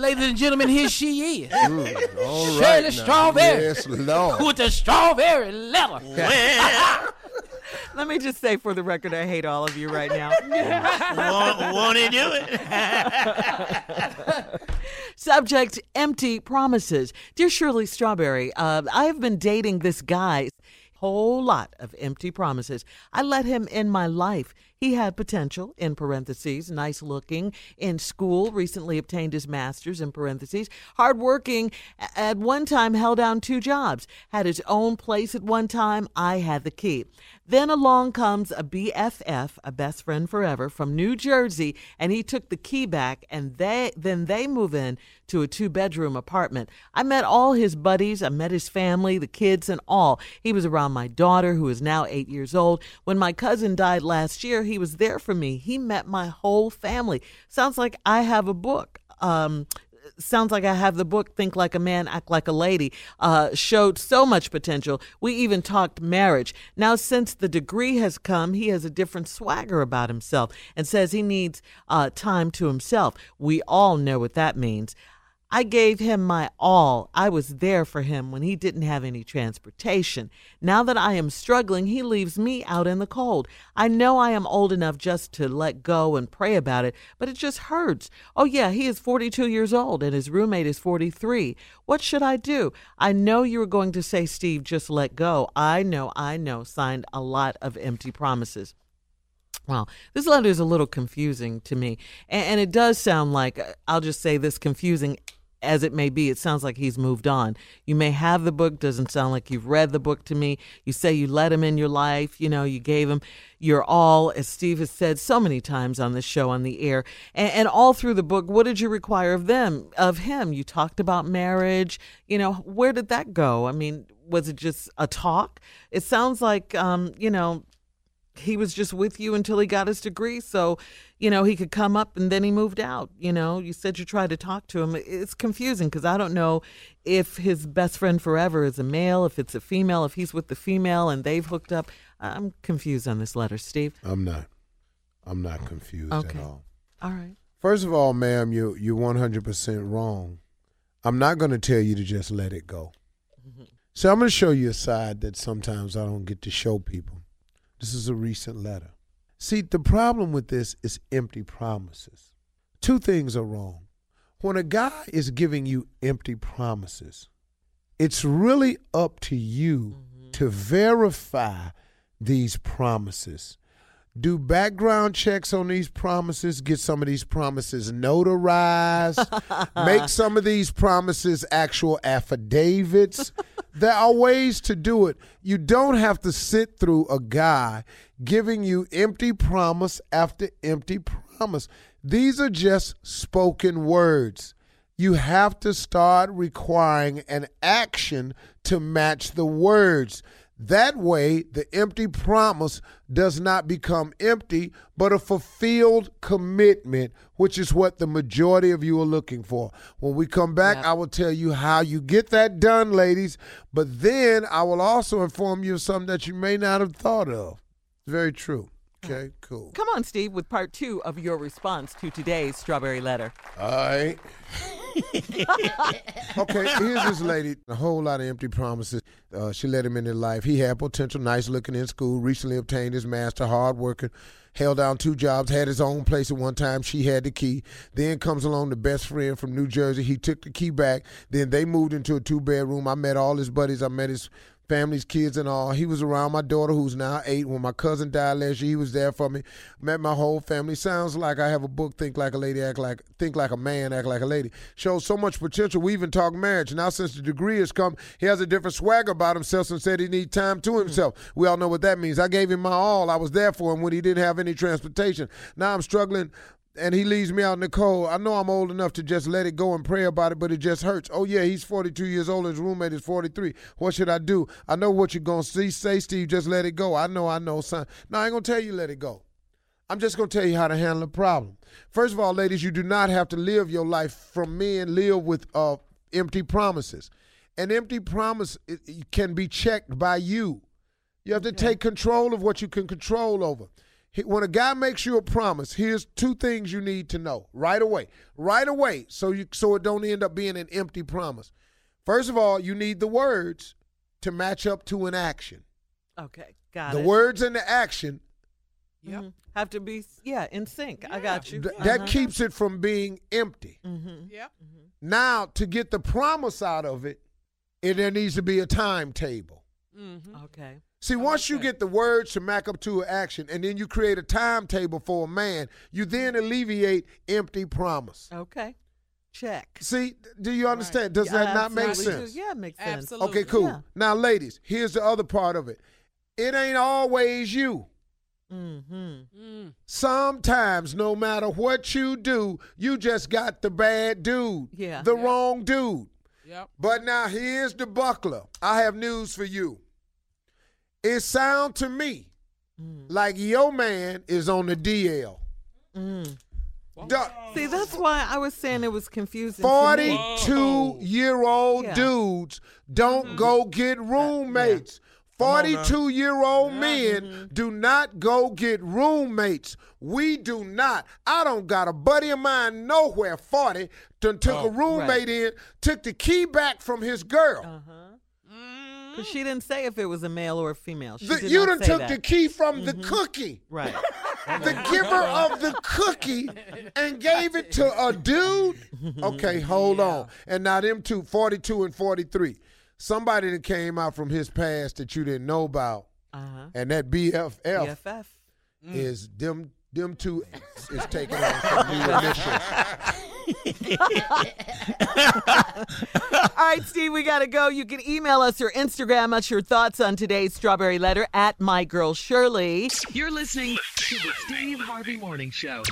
ladies and gentlemen, here she is. Mm, all Shirley right now. Strawberry. Yes, Lord. With the strawberry letter. Let me just say for the record, I hate all of you right now. won't, won't he do it? Subject empty promises. Dear Shirley Strawberry, uh, I have been dating this guy. Whole lot of empty promises. I let him in my life. He had potential, in parentheses, nice looking, in school, recently obtained his master's, in parentheses, hardworking, at one time held down two jobs, had his own place at one time. I had the key. Then along comes a BFF, a best friend forever, from New Jersey, and he took the key back, and they then they move in to a two bedroom apartment. I met all his buddies, I met his family, the kids, and all. He was around my daughter, who is now eight years old. When my cousin died last year, he was there for me. He met my whole family. Sounds like I have a book. Um, sounds like I have the book Think Like a Man, Act Like a Lady, uh, showed so much potential. We even talked marriage. Now, since the degree has come, he has a different swagger about himself and says he needs uh, time to himself. We all know what that means. I gave him my all. I was there for him when he didn't have any transportation. Now that I am struggling, he leaves me out in the cold. I know I am old enough just to let go and pray about it, but it just hurts. Oh, yeah, he is 42 years old and his roommate is 43. What should I do? I know you were going to say, Steve, just let go. I know, I know, signed a lot of empty promises. Well, this letter is a little confusing to me. And, and it does sound like, uh, I'll just say this confusing as it may be, it sounds like he's moved on. You may have the book, doesn't sound like you've read the book to me. You say you let him in your life, you know, you gave him your all, as Steve has said so many times on this show on the air. And, and all through the book, what did you require of them, of him? You talked about marriage. You know, where did that go? I mean, was it just a talk? It sounds like, um, you know, he was just with you until he got his degree so you know he could come up and then he moved out you know you said you tried to talk to him it's confusing because i don't know if his best friend forever is a male if it's a female if he's with the female and they've hooked up i'm confused on this letter steve I'm not. I'm not oh, confused Okay. at all. all right First of all, ma'am, you you're 100% wrong. I'm not going to tell you to just let it go. Mm-hmm. So I'm going to show you a side that sometimes I don't get to show people. This is a recent letter. See, the problem with this is empty promises. Two things are wrong. When a guy is giving you empty promises, it's really up to you mm-hmm. to verify these promises. Do background checks on these promises, get some of these promises notarized, make some of these promises actual affidavits. There are ways to do it. You don't have to sit through a guy giving you empty promise after empty promise. These are just spoken words. You have to start requiring an action to match the words. That way, the empty promise does not become empty, but a fulfilled commitment, which is what the majority of you are looking for. When we come back, Yep. I will tell you how you get that done, ladies, but then I will also inform you of something that you may not have thought of. Very true. Okay, cool. come on steve with part two of your response to today's strawberry letter All right. okay, here's this lady. A whole lot of empty promises. Uh, she let him in her life. He had potential, nice looking in school, recently obtained his master, hard working, held down two jobs, had his own place at one time. She had the key. Then comes along the best friend from New Jersey. He took the key back. Then they moved into a two bedroom. I met all his buddies. I met his family's kids and all. He was around my daughter, who's now eight. When my cousin died last year, he was there for me. Met my whole family. Sounds like I have a book, Think Like a Lady, Act Like Think Like a Man, Act Like a Lady. Shows so much potential. We even talk marriage. Now since the degree has come, he has a different swagger about himself and said he needs time to hmm. himself. We all know what that means. I gave him my all. I was there for him when he didn't have any transportation. Now I'm struggling and he leaves me out in the cold. I know I'm old enough to just let it go and pray about it, but it just hurts. Oh yeah, he's 42 years old. His roommate is 43. What should I do? I know what you're gonna see. Say, Steve, just let it go. I know, I know, son. No, I ain't gonna tell you let it go. I'm just gonna tell you how to handle the problem. First of all, ladies, you do not have to live your life from men. Live with uh, empty promises. An empty promise can be checked by you. You have to take control of what you can control over. He- when a guy makes you a promise, here's two things you need to know right away. Right away, so you so it don't end up being an empty promise. First of all, you need the words to match up to an action. Okay, got the it. The words and the action Yep. Mhm. Have to be yeah in sync. I got you. th- that Uh-huh. keeps it from being empty. Mm-hmm. Yep. Now, to get the promise out of it, it there needs to be a timetable. Mm-hmm. Okay. See, once you get the words to match up to an action, and then you create a timetable for a man, you then alleviate empty promise. Okay. Check. See, do you understand? Does Yeah, that not make absolutely sense? Yeah, it makes sense. Absolutely. Okay, cool. Yeah. Now, ladies, here's the other part of it. It ain't always you. Mm-hmm. Mm. Sometimes, no matter what you do, you just got the bad dude, Yeah. the Yeah. wrong dude. Yep. But now here's the buckler. I have news for you. It sound to me mm. like your man is on the DL. Mm. Du- See, that's why I was saying it was confusing. 42 year old Yeah. dudes don't mm-hmm. go get uh, roommates. 42 year old mm-hmm. men do not go get roommates. We do not. I don't got a buddy of mine nowhere 40 done took oh, a roommate in, took the key back from his girl. Uh-huh. Because she didn't say if it was a male or a female. She The- did you not done say took that. the key from the cookie. Right. the giver of the cookie and gave it to a dude? Okay, hold on. And now them two, 42 and 43. Somebody that came out from his past that you didn't know about. Uh-huh. And that BFF BFF. is them them two is taking on some new initials. All right, Steve, we got to go. You can email us or Instagram us your thoughts on today's Strawberry Letter at My Girl Shirley. You're listening to the Steve Harvey Morning Show.